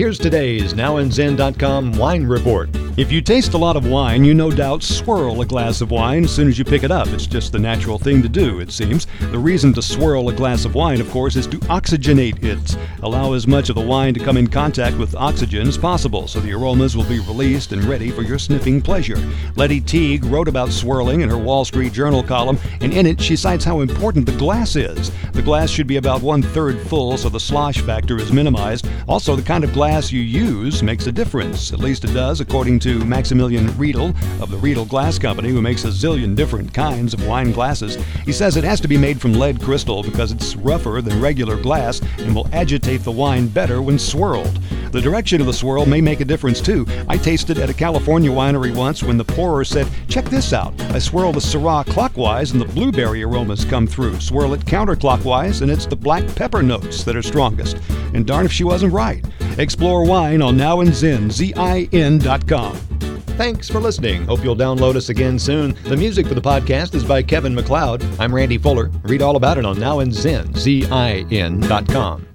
Here's today's NowAndZin.com wine report. If you taste a lot of wine, you no doubt swirl a glass of wine as soon as you pick it up. It's just the natural thing to do, it seems. The reason to swirl a glass of wine, of course, is to oxygenate it. Allow as much of the wine to come in contact with oxygen as possible so the aromas will be released and ready for your sniffing pleasure. Lettie Teague wrote about swirling in her Wall Street Journal column, and in it she cites how important the glass is. The glass should be about one third full so the slosh factor is minimized. Also, the kind of glass you use makes a difference. At least it does, according to Maximilian Riedel of the Riedel Glass Company, who makes a zillion different kinds of wine glasses. He says it has to be made from lead crystal because it's rougher than regular glass and will agitate the wine better when swirled. The direction of the swirl may make a difference too. I tasted at a California winery once when the pourer said, Check this out. I swirl the Syrah clockwise and the blueberry aromas come through. Swirl it counterclockwise and it's the black pepper notes that are strongest. And darn if she wasn't right. Explore wine on NowAndZin, Z-I-N.com. Thanks for listening. Hope you'll download us again soon. The music for the podcast is by Kevin MacLeod. I'm Randy Fuller. Read all about it on NowAndZin, Z-I-N.com.